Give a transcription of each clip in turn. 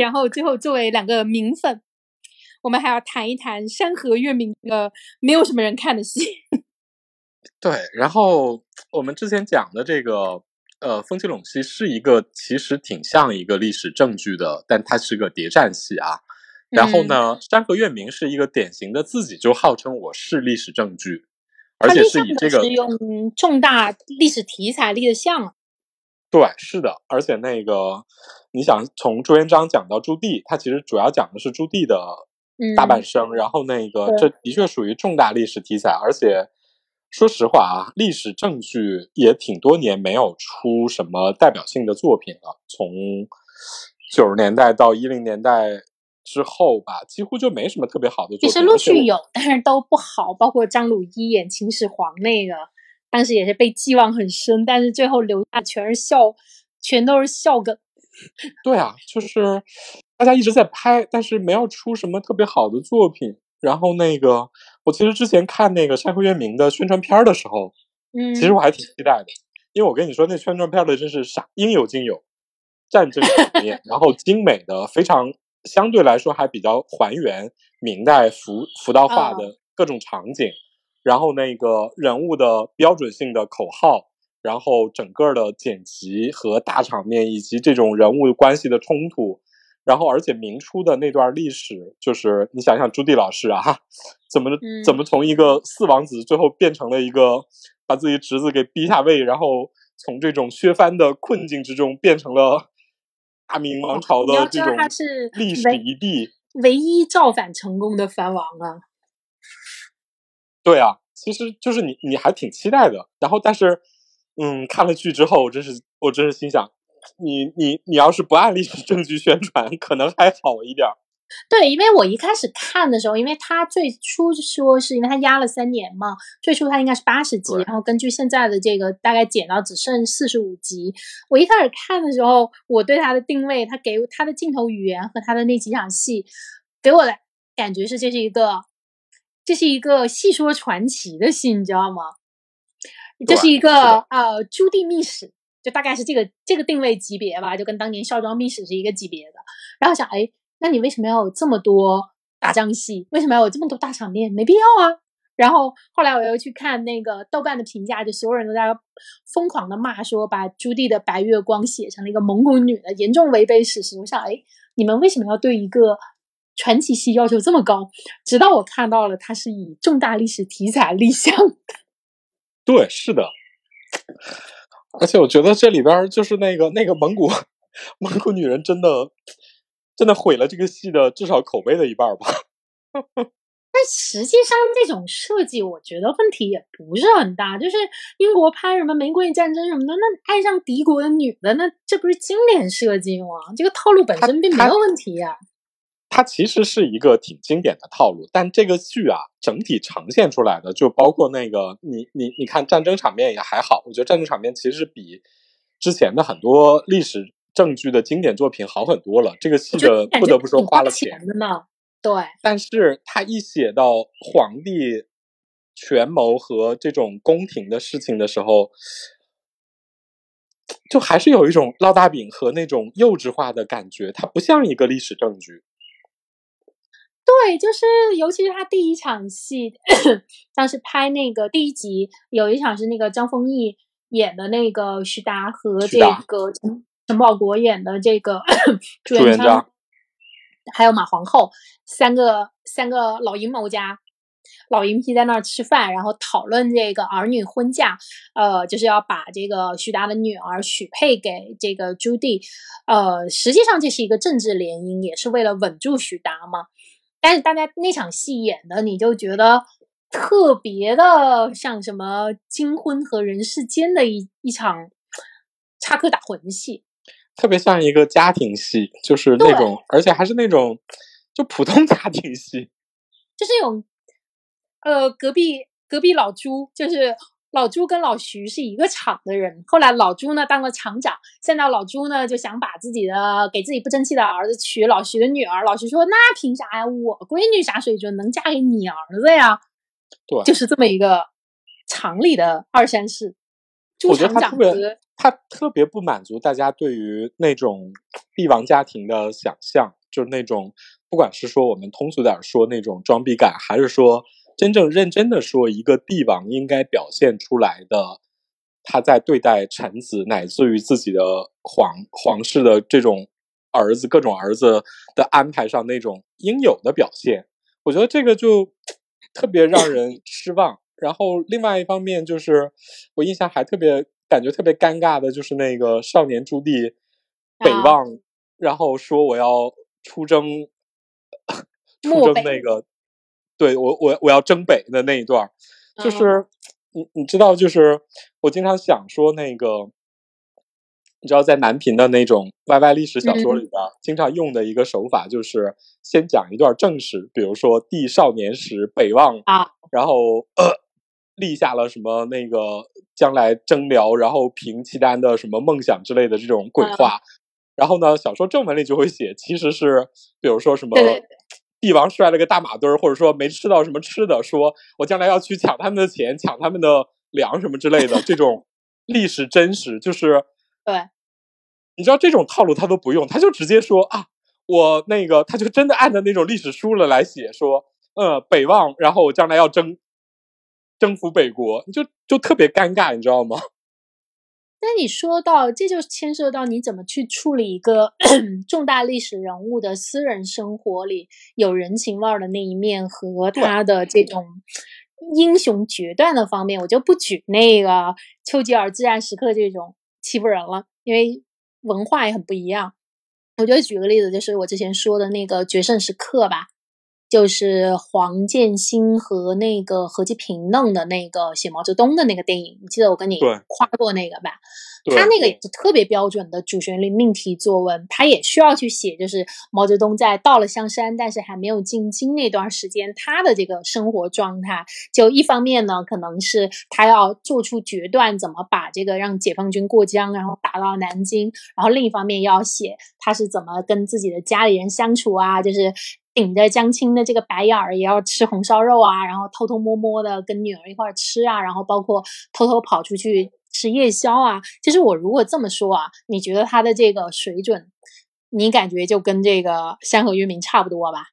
然后最后作为两个名粉，我们还要谈一谈《山河月明》的没有什么人看的戏。对，然后我们之前讲的这个呃，《风起陇西》是一个其实挺像一个历史证据的，但它是个谍战戏啊。然后呢，《山河月明》是一个典型的自己就号称我是历史证据，而且是以这个是用重大历史题材立的像。对，是的，而且那个你想从朱元璋讲到朱棣，他其实主要讲的是朱棣的大半生，然后那个这的确属于重大历史题材，而且说实话啊，历史证据也挺多年没有出什么代表性的作品了，从九十年代到一零年代之后吧，几乎就没什么特别好的作品。其实陆续有，但是都不好，包括张鲁一演秦始皇那个。当时也是被寄望很深，但是最后留下全是笑，全都是笑梗。对啊，就是大家一直在拍，但是没有出什么特别好的作品。然后那个，我其实之前看那个《山河月明》的宣传片的时候，嗯，其实我还挺期待的，因为我跟你说，那宣传片的真是啥应有尽有，战争场面，然后精美的，非常相对来说还比较还原明代服服道化的各种场景。然后那个人物的标准性的口号，然后整个的剪辑和大场面，以及这种人物关系的冲突，然后而且明初的那段历史，就是你想想朱棣老师啊，怎么怎么从一个四王子最后变成了一个把自己侄子给逼下位，然后从这种削藩的困境之中变成了 大明王朝的这种历史一帝，唯一造反成功的藩王啊。对啊，其实就是你，你还挺期待的。然后，但是，嗯，看了剧之后，我真是，我真是心想，你，你，你要是不按历史证据宣传，可能还好一点。对，因为我一开始看的时候，因为他最初说是因为他压了三年嘛，最初他应该是八十集，然后根据现在的这个大概减到只剩四十五集。我一开始看的时候，我对他的定位，他给他的镜头语言和他的那几场戏，给我的感觉是这是一个。这是一个戏说传奇的戏，你知道吗？这是一个呃朱棣秘史，就大概是这个这个定位级别吧，就跟当年孝庄秘史是一个级别的。然后想，哎，那你为什么要有这么多打仗戏？为什么要有这么多大场面？没必要啊。然后后来我又去看那个豆瓣的评价，就所有人都在疯狂的骂说，把朱棣的白月光写成了一个蒙古女的，严重违背史实。我想，哎，你们为什么要对一个？传奇戏要求这么高，直到我看到了它是以重大历史题材立项的。对，是的。而且我觉得这里边就是那个那个蒙古蒙古女人，真的真的毁了这个戏的至少口碑的一半吧。但实际上这种设计，我觉得问题也不是很大。就是英国拍什么玫瑰战争什么的，那爱上敌国的女的，那这不是经典设计吗？这个套路本身并没有问题呀。它其实是一个挺经典的套路，但这个剧啊，整体呈现出来的就包括那个你你你看战争场面也还好，我觉得战争场面其实比之前的很多历史证据的经典作品好很多了。这个戏的不得不说花了钱的呢，对。但是他一写到皇帝权谋和这种宫廷的事情的时候，就还是有一种烙大饼和那种幼稚化的感觉，它不像一个历史证据。对，就是尤其是他第一场戏，当时拍那个第一集，有一场是那个张丰毅演的那个徐达和这个陈陈宝国演的这个朱元璋，还有马皇后三个三个老阴谋家、老阴批在那儿吃饭，然后讨论这个儿女婚嫁，呃，就是要把这个徐达的女儿许配给这个朱棣，呃，实际上这是一个政治联姻，也是为了稳住徐达嘛。但是大家那场戏演的，你就觉得特别的像什么金婚和人世间的一一场插科打诨戏，特别像一个家庭戏，就是那种，而且还是那种就普通 家庭戏，就是那种呃隔壁隔壁老朱就是。老朱跟老徐是一个厂的人，后来老朱呢当了厂长，现在老朱呢就想把自己的给自己不争气的儿子娶老徐的女儿，老徐说那凭啥呀？我闺女啥水准能嫁给你儿子呀？对，就是这么一个厂里的二三事。猪厂长哥，他特别不满足大家对于那种帝王家庭的想象，就是那种不管是说我们通俗点说那种装逼感，还是说真正认真的说一个帝王应该表现出来的，他在对待臣子乃至于自己的皇皇室的这种儿子各种儿子的安排上那种应有的表现，我觉得这个就特别让人失望。然后另外一方面就是，我印象还特别感觉特别尴尬的，就是那个少年朱棣北望，然后说我要出征，出征那个，对我我我要征北的那一段，就是你你知道，就是我经常想说那个。你知道，在南平的那种 YY 历史小说里边，经常用的一个手法就是先讲一段正史，比如说帝少年时北望啊，然后呃立下了什么那个将来征辽，然后平契丹的什么梦想之类的这种鬼话。然后呢，小说正文里就会写，其实是比如说什么帝王摔了个大马墩儿，或者说没吃到什么吃的，说我将来要去抢他们的钱，抢他们的粮什么之类的，这种 历史真实就是对。你知道这种套路他都不用，他就直接说啊，我那个他就真的按照那种历史书了来写，说，嗯，北望，然后我将来要征征服北国，就就特别尴尬，你知道吗？那你说到，这就牵涉到你怎么去处理一个 重大历史人物的私人生活里有人情味儿的那一面和他的这种英雄决断的方面，我就不举那个丘吉尔自然时刻这种欺负人了，因为。文化也很不一样，我就举个例子，就是我之前说的那个决胜时刻吧，就是黄建新和那个何其平弄的那个写毛泽东的那个电影，你记得我跟你夸过那个吧？他那个也是特别标准的主旋律命题作文，他也需要去写，就是毛泽东在到了香山，但是还没有进京那段时间，他的这个生活状态。就一方面呢，可能是他要做出决断，怎么把这个让解放军过江，然后打到南京；然后另一方面要写他是怎么跟自己的家里人相处啊，就是顶着江青的这个白眼儿也要吃红烧肉啊，然后偷偷摸摸的跟女儿一块吃啊，然后包括偷偷跑出去。吃夜宵啊，其实我如果这么说啊，你觉得他的这个水准，你感觉就跟这个山河月明差不多吧？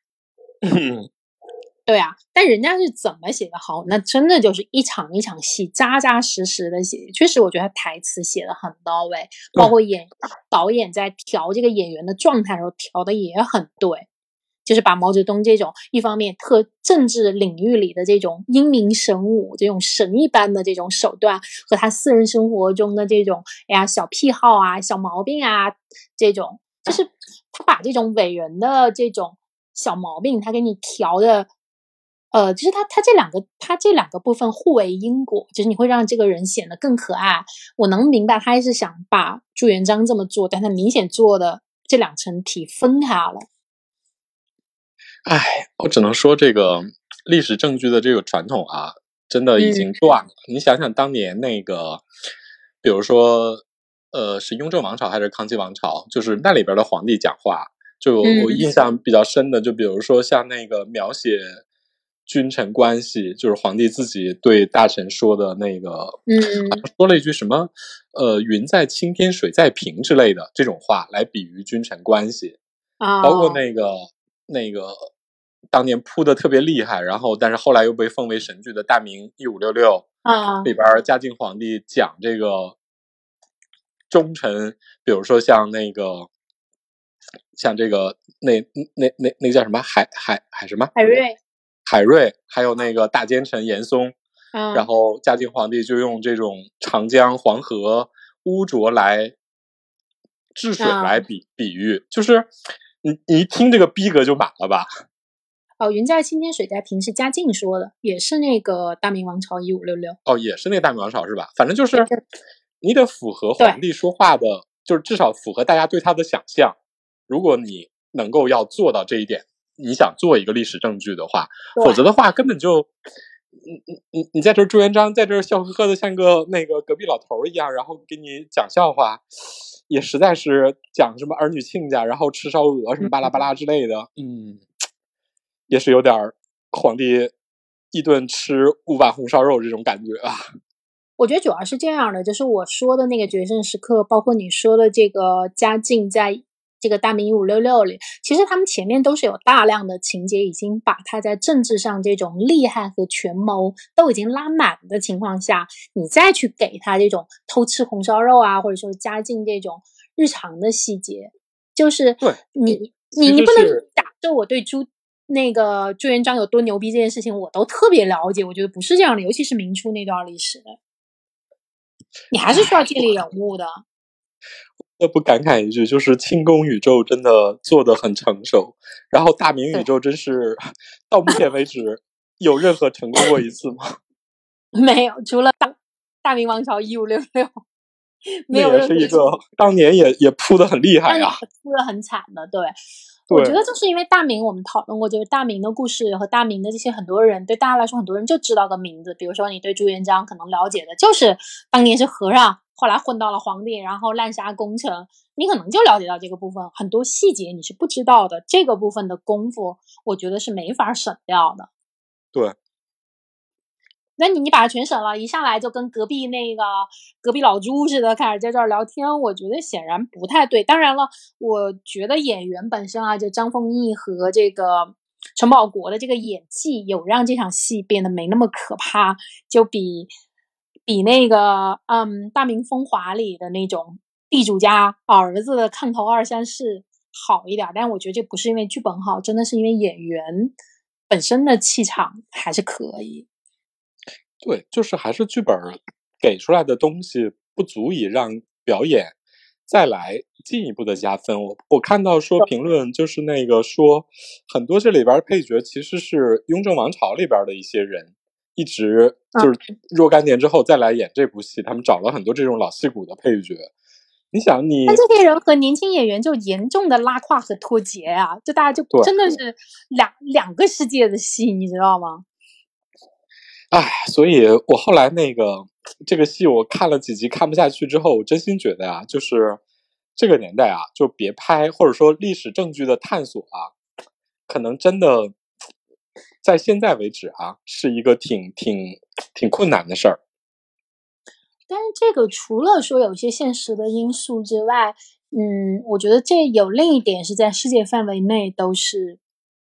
对啊，但人家是怎么写的好？那真的就是一场一场戏扎扎实实的写，确实我觉得台词写的很到位，包括演导演在调这个演员的状态的时候调的也很对。就是把毛泽东这种一方面特政治领域里的这种英明神武、这种神一般的这种手段，和他私人生活中的这种哎呀小癖好啊、小毛病啊，这种就是他把这种伟人的这种小毛病，他给你调的，呃，就是他他这两个他这两个部分互为因果，就是你会让这个人显得更可爱。我能明白他是想把朱元璋这么做，但他明显做的这两层题分开了。哎，我只能说这个历史证据的这个传统啊，真的已经断了。你想想当年那个，比如说，呃，是雍正王朝还是康熙王朝？就是那里边的皇帝讲话，就我印象比较深的，就比如说像那个描写君臣关系，就是皇帝自己对大臣说的那个，嗯，说了一句什么，呃，云在青天，水在瓶之类的这种话，来比喻君臣关系啊，包括那个。那个当年铺的特别厉害，然后但是后来又被奉为神剧的《大明一五六六》啊，里边。嘉靖皇帝讲这个忠臣，比如说像那个像这个那那那那个叫什么？海海海什么？海瑞。海瑞，还有那个大奸臣严嵩，然后嘉靖皇帝就用这种长江黄河污浊来治水来比比喻，就是。你你一听这个逼格就满了吧？哦，云在青天水在平是嘉靖说的，也是那个大明王朝一五六六。哦，也是那个大明王朝是吧？反正就是你得符合皇帝说话的，就是至少符合大家对他的想象。如果你能够要做到这一点，你想做一个历史证据的话，否则的话根本就你你你你在这朱元璋在这笑呵呵的像个那个隔壁老头一样，然后给你讲笑话。也实在是讲什么儿女亲家，然后吃烧鹅什么巴拉巴拉之类的，嗯，也是有点皇帝一顿吃五碗红烧肉这种感觉啊。我觉得主要是这样的，就是我说的那个决胜时刻，包括你说的这个嘉靖在这个大明一五六六里，其实他们前面都是有大量的情节，已经把他在政治上这种厉害和权谋都已经拉满的情况下，你再去给他这种偷吃红烧肉啊，或者说加进这种日常的细节，就是对你你你不能假设我对朱。那个朱元璋有多牛逼这件事情，我都特别了解。我觉得不是这样的，尤其是明初那段历史，你还是需要建立人物的。不得不感慨一句，就是清宫宇宙真的做的很成熟，然后大明宇宙真是到目前为止有任何成功过一次吗？没有，除了大大明王朝一五六六，没有。也是一个当年也也扑的很厉害啊，扑的很惨的，对。我觉得就是因为大明，我们讨论过，就是大明的故事和大明的这些很多人，对大家来说，很多人就知道个名字。比如说，你对朱元璋可能了解的就是当年是和尚，后来混到了皇帝，然后滥杀功臣，你可能就了解到这个部分，很多细节你是不知道的。这个部分的功夫，我觉得是没法省掉的。对。那你你把它全省了，一上来就跟隔壁那个隔壁老朱似的开始在这儿聊天，我觉得显然不太对。当然了，我觉得演员本身啊，就张丰毅和这个陈宝国的这个演技，有让这场戏变得没那么可怕，就比比那个嗯《大明风华》里的那种地主家儿子的炕头二三事好一点。但我觉得这不是因为剧本好，真的是因为演员本身的气场还是可以。对，就是还是剧本给出来的东西不足以让表演再来进一步的加分。我我看到说评论就是那个说很多这里边配角其实是《雍正王朝》里边的一些人，一直就是若干年之后再来演这部戏，他们找了很多这种老戏骨的配角。你想，你那这些人和年轻演员就严重的拉胯和脱节啊，就大家就真的是两两个世界的戏，你知道吗？唉，所以我后来那个这个戏我看了几集看不下去之后，我真心觉得呀，就是这个年代啊，就别拍或者说历史证据的探索啊，可能真的在现在为止啊，是一个挺挺挺困难的事儿。但是这个除了说有些现实的因素之外，嗯，我觉得这有另一点是在世界范围内都是。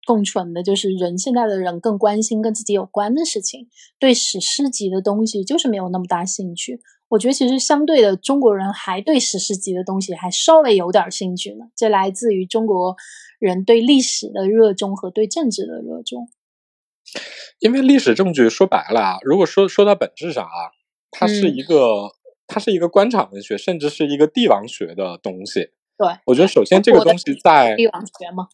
共存的就是人，现在的人更关心跟自己有关的事情，对史诗级的东西就是没有那么大兴趣。我觉得其实相对的，中国人还对史诗级的东西还稍微有点兴趣呢。这来自于中国人对历史的热衷和对政治的热衷。因为历史证据说白了啊，如果说说到本质上啊，它是一个它是一个官场文学，甚至是一个帝王学的东西。对，我觉得首先这个东西在帝王学吗？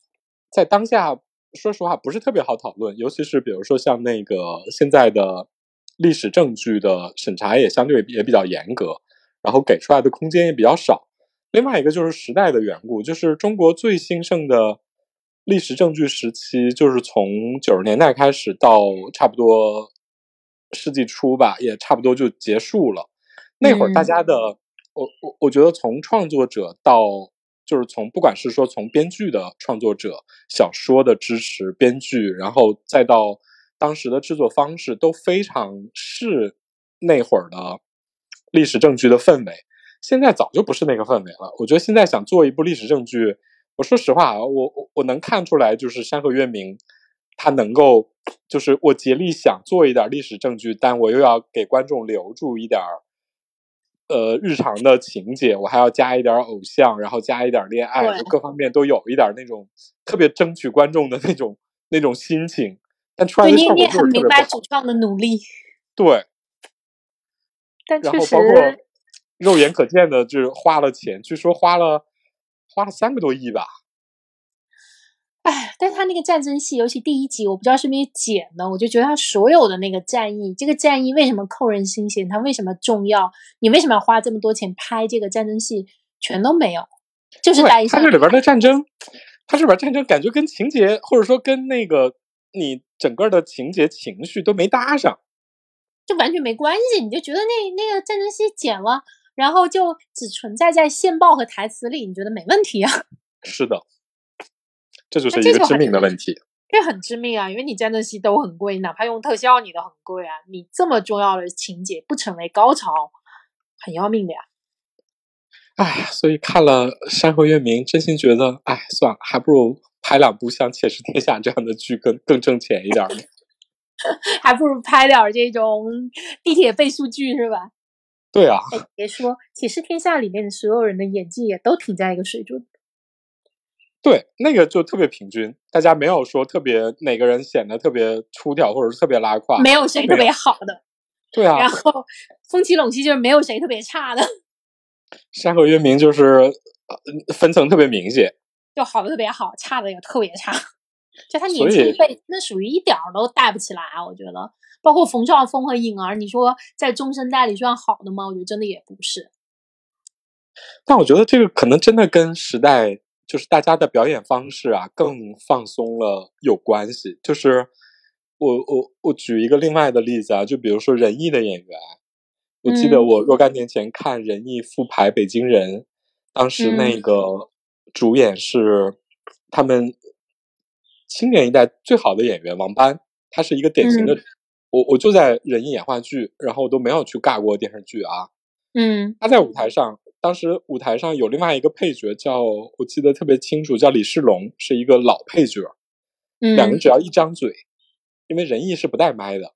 在当下。说实话，不是特别好讨论，尤其是比如说像那个现在的历史证据的审查也相对也比较严格，然后给出来的空间也比较少。另外一个就是时代的缘故，就是中国最兴盛的历史证据时期，就是从九十年代开始到差不多世纪初吧，也差不多就结束了。那会儿大家的，我我我觉得从创作者到。就是从不管是说从编剧的创作者、小说的支持、编剧，然后再到当时的制作方式，都非常是那会儿的历史证据的氛围。现在早就不是那个氛围了。我觉得现在想做一部历史证据，我说实话啊，我我我能看出来，就是山河月明他能够，就是我竭力想做一点历史证据，但我又要给观众留住一点儿。呃，日常的情节，我还要加一点偶像，然后加一点恋爱，各方面都有一点那种特别争取观众的那种那种心情。但出来的效果你很明白主创的努力。对。但确实，包括肉眼可见的，就是花了钱，据说花了花了三个多亿吧。哎，但他那个战争戏，尤其第一集，我不知道是不是剪的，我就觉得他所有的那个战役，这个战役为什么扣人心弦？它为什么重要？你为什么要花这么多钱拍这个战争戏？全都没有，就是一他这里边的战争，他这边战争感觉跟情节，或者说跟那个你整个的情节情绪都没搭上，就完全没关系。你就觉得那那个战争戏剪了，然后就只存在在线报和台词里，你觉得没问题啊？是的。这就是一个致命的问题。这很致命啊，因为你战争戏都很贵，哪怕用特效你都很贵啊。你这么重要的情节不成为高潮，很要命的呀。哎，所以看了《山河月明》，真心觉得，哎，算了，还不如拍两部像《且试天下》这样的剧更更挣钱一点呢。还不如拍点这种地铁倍速剧是吧？对啊。别说《且试天下》里面的所有人的演技也都停在一个水准。对，那个就特别平均，大家没有说特别哪个人显得特别出挑，或者是特别拉胯，没有谁特别好的。对啊。然后风起陇西就是没有谁特别差的。山河月明就是分层特别明显，就好的特别好，差的也特别差。就他年轻一辈，那属于一点儿都带不起来啊！我觉得，包括冯绍峰和颖儿，你说在中生代里算好的吗？我觉得真的也不是。但我觉得这个可能真的跟时代。就是大家的表演方式啊，更放松了有关系。就是我我我举一个另外的例子啊，就比如说仁义的演员，我记得我若干年前看仁义复排《北京人》，当时那个主演是他们青年一代最好的演员王斑，他是一个典型的。我我就在仁义演话剧，然后我都没有去尬过电视剧啊。嗯，他在舞台上。当时舞台上有另外一个配角，叫我记得特别清楚，叫李世龙，是一个老配角。嗯，两个人只要一张嘴，因为仁义是不带麦的，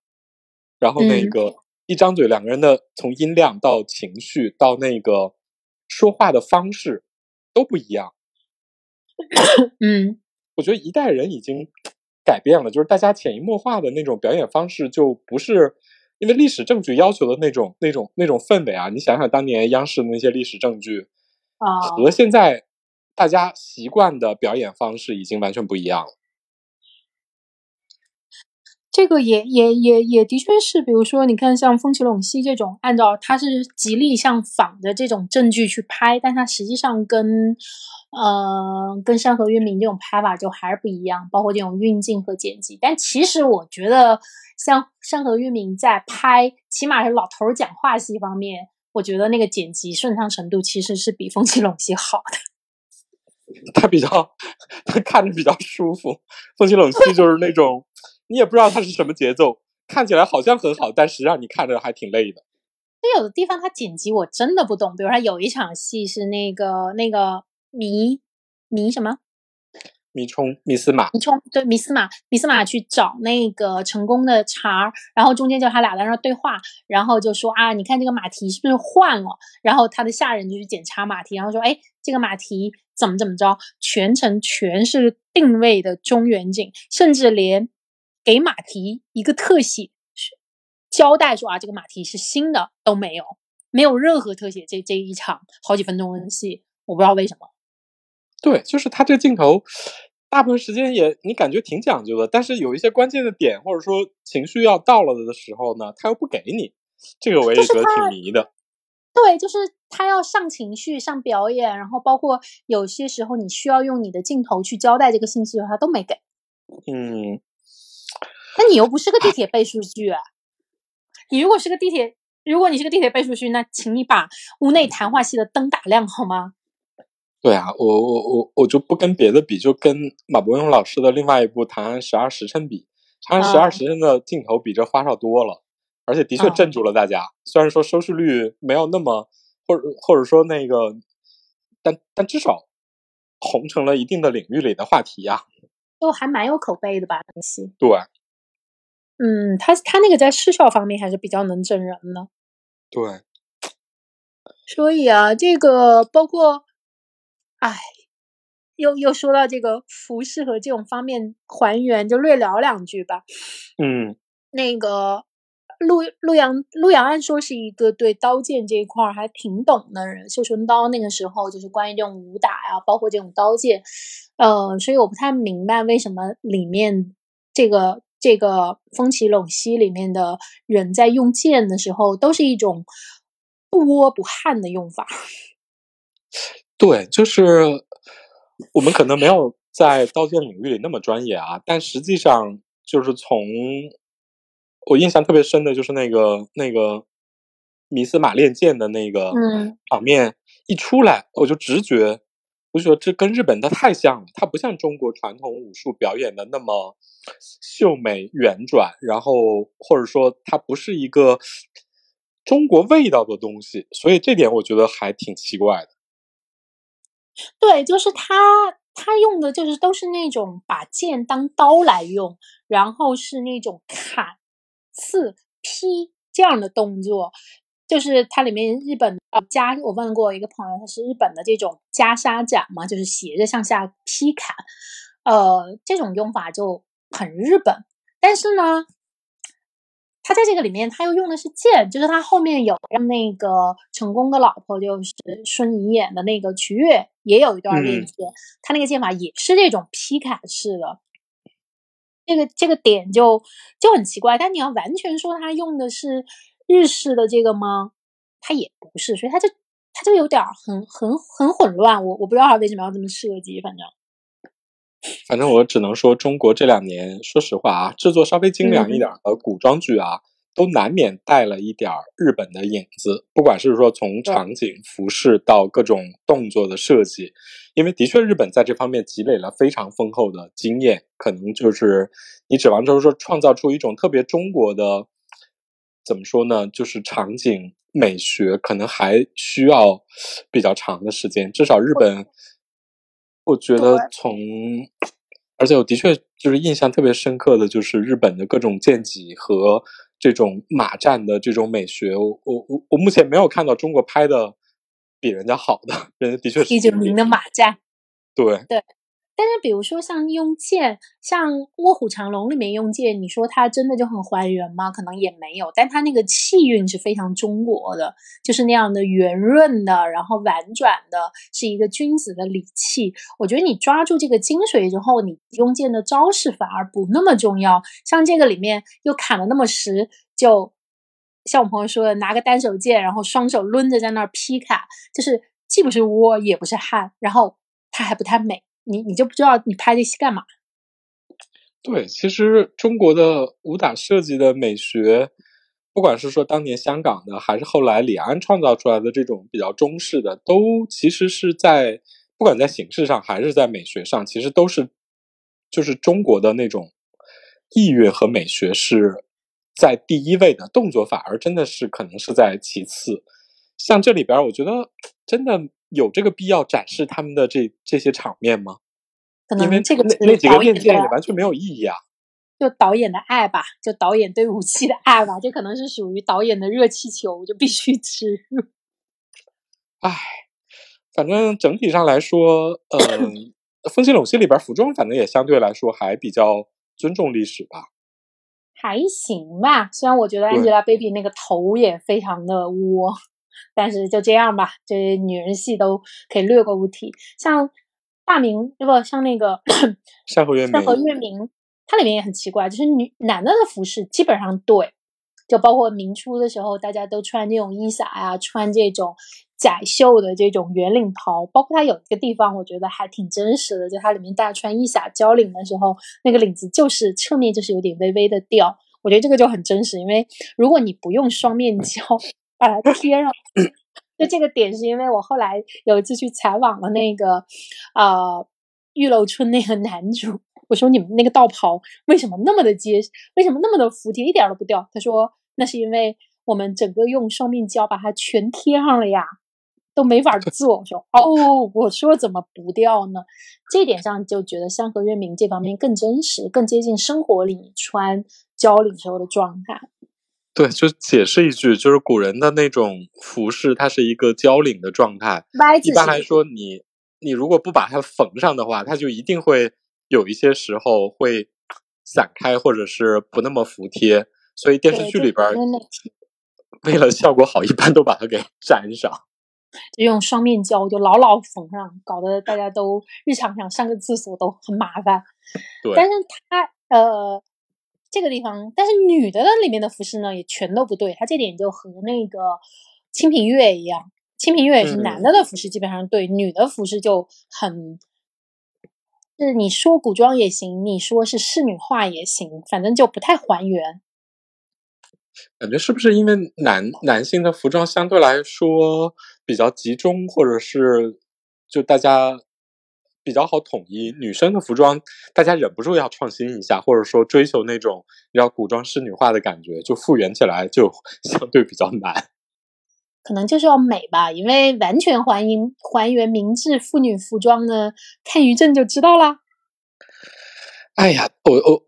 然后那个一张嘴，两个人的从音量到情绪到那个说话的方式都不一样。嗯，我觉得一代人已经改变了，就是大家潜移默化的那种表演方式就不是。因为历史证据要求的那种、那种、那种氛围啊，你想想当年央视的那些历史证据啊，和现在大家习惯的表演方式已经完全不一样了。这个也也也也的确是，比如说，你看像《风起陇西》这种，按照它是极力向仿的这种证据去拍，但它实际上跟呃跟《山河月明》这种拍法就还是不一样，包括这种运镜和剪辑。但其实我觉得，像《山河月明》在拍，起码是老头儿讲话戏方面，我觉得那个剪辑顺畅程度其实是比《风起陇西》好的。它比较，它看着比较舒服，《风起陇西》就是那种。你也不知道它是什么节奏，看起来好像很好，但实际上你看着还挺累的。就有的地方它剪辑我真的不懂，比如说有一场戏是那个那个迷迷什么迷冲迷司马迷冲对迷司马迷司马去找那个成功的茬儿，然后中间就他俩在那对话，然后就说啊，你看这个马蹄是不是换了？然后他的下人就去检查马蹄，然后说哎，这个马蹄怎么怎么着？全程全是定位的中远景，甚至连。给马蹄一个特写，交代说啊，这个马蹄是新的，都没有，没有任何特写。这这一场好几分钟的戏，我不知道为什么。对，就是他这镜头，大部分时间也你感觉挺讲究的，但是有一些关键的点，或者说情绪要到了的时候呢，他又不给你。这个我也觉得挺迷的。对，就是他要上情绪、上表演，然后包括有些时候你需要用你的镜头去交代这个信息的话，他都没给。嗯。那你又不是个地铁背书剧，你如果是个地铁，如果你是个地铁背书剧，那请你把屋内谈话戏的灯打亮好吗？对啊，我我我我就不跟别的比，就跟马伯庸老师的另外一部《长安十二时辰》比，《长安十二时辰》的镜头比这花哨多了，而且的确镇住了大家。虽然说收视率没有那么，或者或者说那个，但但至少红成了一定的领域里的话题呀，都还蛮有口碑的吧？那戏对。嗯，他他那个在视效方面还是比较能整人的。对，所以啊，这个包括，哎，又又说到这个服饰和这种方面还原，就略聊两句吧。嗯，那个陆陆阳陆阳按说是一个对刀剑这一块还挺懂的人，绣春刀那个时候就是关于这种武打呀，包括这种刀剑，呃，所以我不太明白为什么里面这个。这个风起陇西里面的人在用剑的时候，都是一种不窝不汗的用法。对，就是我们可能没有在刀剑领域里那么专业啊，但实际上就是从我印象特别深的就是那个那个米斯马练剑的那个场面一出来，我就直觉我觉得这跟日本的太像了，它不像中国传统武术表演的那么秀美圆转，然后或者说它不是一个中国味道的东西，所以这点我觉得还挺奇怪的。对，就是他他用的就是都是那种把剑当刀来用，然后是那种砍、刺、劈这样的动作。就是它里面日本呃袈，我问过一个朋友，他是日本的这种袈裟斩嘛，就是斜着向下劈砍，呃，这种用法就很日本。但是呢，他在这个里面他又用的是剑，就是他后面有让那个成功的老婆，就是孙怡演的那个瞿月，也有一段练剑，他那个剑法也是这种劈砍式的。这个这个点就就很奇怪，但你要完全说他用的是。日式的这个吗？它也不是，所以它就它就有点很很很混乱。我我不知道它为什么要这么设计，反正 反正我只能说，中国这两年，说实话啊，制作稍微精良一点的古装剧啊，都难免带了一点日本的影子。不管是说从场景、服饰到各种动作的设计，因为的确日本在这方面积累了非常丰厚的经验，可能就是你指望就是说创造出一种特别中国的。怎么说呢？就是场景美学可能还需要比较长的时间。至少日本，我觉得从，而且我的确就是印象特别深刻的就是日本的各种剑戟和这种马战的这种美学。我我我我目前没有看到中国拍的比人家好的，人家的确是一九零的马战。对对。但是，比如说像用剑，像《卧虎藏龙》里面用剑，你说它真的就很还原吗？可能也没有，但它那个气韵是非常中国的，就是那样的圆润的，然后婉转的，是一个君子的礼器。我觉得你抓住这个精髓之后，你用剑的招式反而不那么重要。像这个里面又砍的那么实，就像我朋友说的，拿个单手剑，然后双手抡着在那儿劈砍，就是既不是窝，也不是汗，然后它还不太美。你你就不知道你拍这戏干嘛？对，其实中国的武打设计的美学，不管是说当年香港的，还是后来李安创造出来的这种比较中式的，都其实是在不管在形式上还是在美学上，其实都是就是中国的那种意蕴和美学是在第一位的，动作反而真的是可能是在其次。像这里边，我觉得真的。有这个必要展示他们的这这些场面吗？因为这个那那几个练剑也完全没有意义啊。就导演的爱吧，就导演对武器的爱吧，这可能是属于导演的热气球，就必须吃。唉，反正整体上来说，嗯，《风起陇西》里边服装反正也相对来说还比较尊重历史吧。还行吧，虽然我觉得 Angelababy 那个头也非常的窝。但是就这样吧，这些女人戏都可以略过不提。像大明，不像那个 山河月明，山河月明，它里面也很奇怪，就是女男的的服饰基本上对，就包括明初的时候，大家都穿这种衣裳呀，穿这种窄袖的这种圆领袍。包括它有一个地方，我觉得还挺真实的，就它里面大家穿衣裳交领的时候，那个领子就是侧面就是有点微微的掉。我觉得这个就很真实，因为如果你不用双面胶。把它贴上，就这个点是因为我后来有一次去采访了那个呃玉楼春那个男主，我说你们那个道袍为什么那么的结实，为什么那么的服帖，一点都不掉？他说那是因为我们整个用双面胶把它全贴上了呀，都没法做。我说哦，我说怎么不掉呢？这点上就觉得山河月明这方面更真实，更接近生活里穿交领时候的状态。对，就解释一句，就是古人的那种服饰，它是一个交领的状态。一般来说，你你如果不把它缝上的话，它就一定会有一些时候会散开，或者是不那么服帖。所以电视剧里边，为了效果好，一般都把它给粘上，就用双面胶，就牢牢缝上，搞得大家都日常想上个厕所都很麻烦。对，但是它呃。这个地方，但是女的的里面的服饰呢，也全都不对。她这点就和那个《清平乐》一样，《清平乐》也是男的的服饰基本上对，女的服饰就很，是你说古装也行，你说是仕女画也行，反正就不太还原。感觉是不是因为男男性的服装相对来说比较集中，或者是就大家比较好统一。女生的服装，大家忍不住要创新一下，或者说追求那种比较古装仕女化的感觉，就复原起来就 相对比较难。可能就是要美吧，因为完全还原还原明治妇女服装呢，看于正就知道啦。哎呀，我我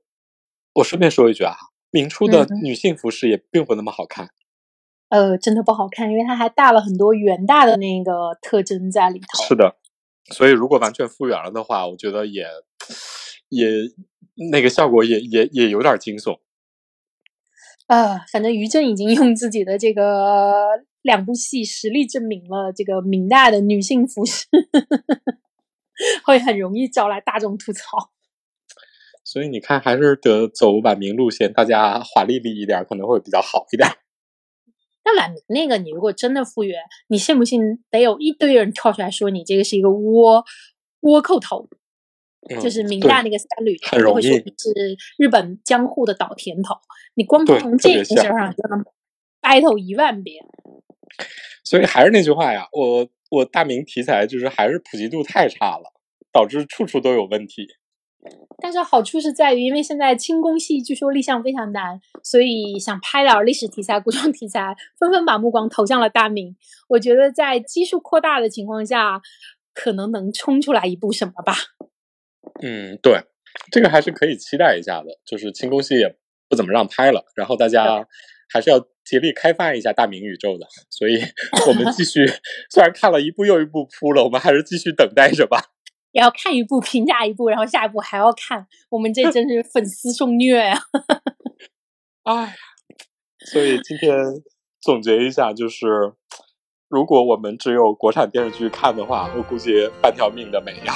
我顺便说一句啊，明初的女性服饰也并不那么好看。呃，真的不好看，因为它还大了很多元大的那个特征在里头。是的，所以如果完全复原了的话，我觉得也也那个效果也也也有点惊悚。啊，反正于正已经用自己的这个两部戏实力证明了，这个明代的女性服饰会很容易招来大众吐槽。所以你看，还是得走晚明路线，大家华丽丽一点，可能会比较好一点。那晚明那个，你如果真的复原，你信不信得有一堆人跳出来说你这个是一个倭倭寇头，就是明代那个三旅，很容易是日本江户的岛田头。你光从这件事上就能 battle 一万遍。所以还是那句话呀，我我大明题材就是还是普及度太差了，导致处处都有问题。但是好处是在于，因为现在清宫戏据说立项非常难，所以想拍点历史题材、古装题材，纷纷把目光投向了大明。我觉得在基数扩大的情况下，可能能冲出来一部什么吧。嗯，对，这个还是可以期待一下的。就是清宫戏也不怎么让拍了，然后大家还是要竭力开发一下大明宇宙的。所以我们继续，虽然看了一部又一部扑了，我们还是继续等待着吧。也要看一部评价一部，然后下一部还要看，我们这真是粉丝受虐呀！哎，所以今天总结一下，就是如果我们只有国产电视剧看的话，我估计半条命的没呀。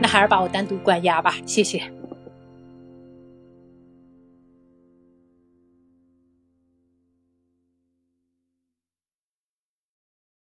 那还是把我单独关押吧，谢谢。